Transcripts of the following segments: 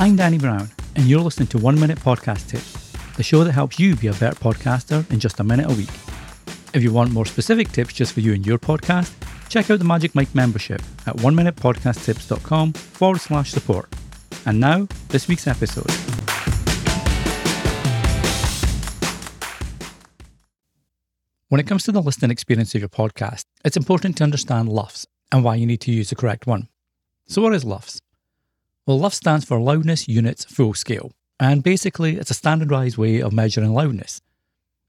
I'm Danny Brown, and you're listening to One Minute Podcast Tips, the show that helps you be a better podcaster in just a minute a week. If you want more specific tips just for you and your podcast, check out the Magic Mike membership at oneminutepodcasttips.com forward slash support. And now, this week's episode. When it comes to the listening experience of your podcast, it's important to understand LUFS and why you need to use the correct one. So, what is LUFS? Well, LUFS stands for Loudness Units Full Scale, and basically it's a standardized way of measuring loudness.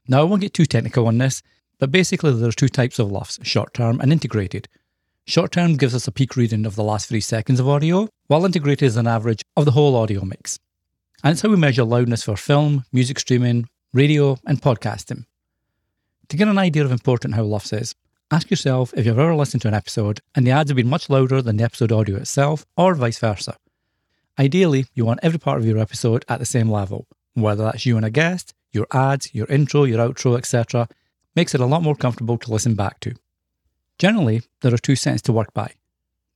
Now, I won't get too technical on this, but basically there's two types of LUFS short term and integrated. Short term gives us a peak reading of the last three seconds of audio, while integrated is an average of the whole audio mix. And it's how we measure loudness for film, music streaming, radio, and podcasting. To get an idea of important how LUFS is, ask yourself if you've ever listened to an episode and the ads have been much louder than the episode audio itself, or vice versa. Ideally, you want every part of your episode at the same level, whether that's you and a guest, your ads, your intro, your outro, etc. Makes it a lot more comfortable to listen back to. Generally, there are two settings to work by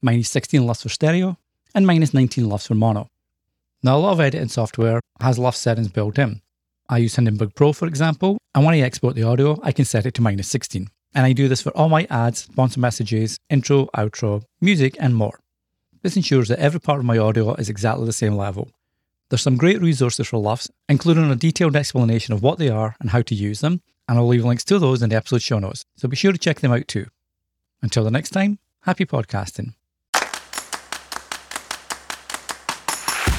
minus 16 LUFS for stereo and minus 19 LUFS for mono. Now, a lot of editing software has LUFS settings built in. I use Hindenburg Pro, for example, and when I export the audio, I can set it to minus 16. And I do this for all my ads, sponsor messages, intro, outro, music, and more. This ensures that every part of my audio is exactly the same level. There's some great resources for LUFS, including a detailed explanation of what they are and how to use them, and I'll leave links to those in the episode show notes, so be sure to check them out too. Until the next time, happy podcasting.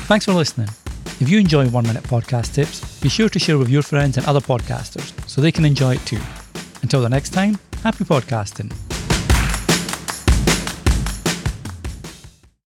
Thanks for listening. If you enjoy One Minute Podcast Tips, be sure to share with your friends and other podcasters so they can enjoy it too. Until the next time, happy podcasting.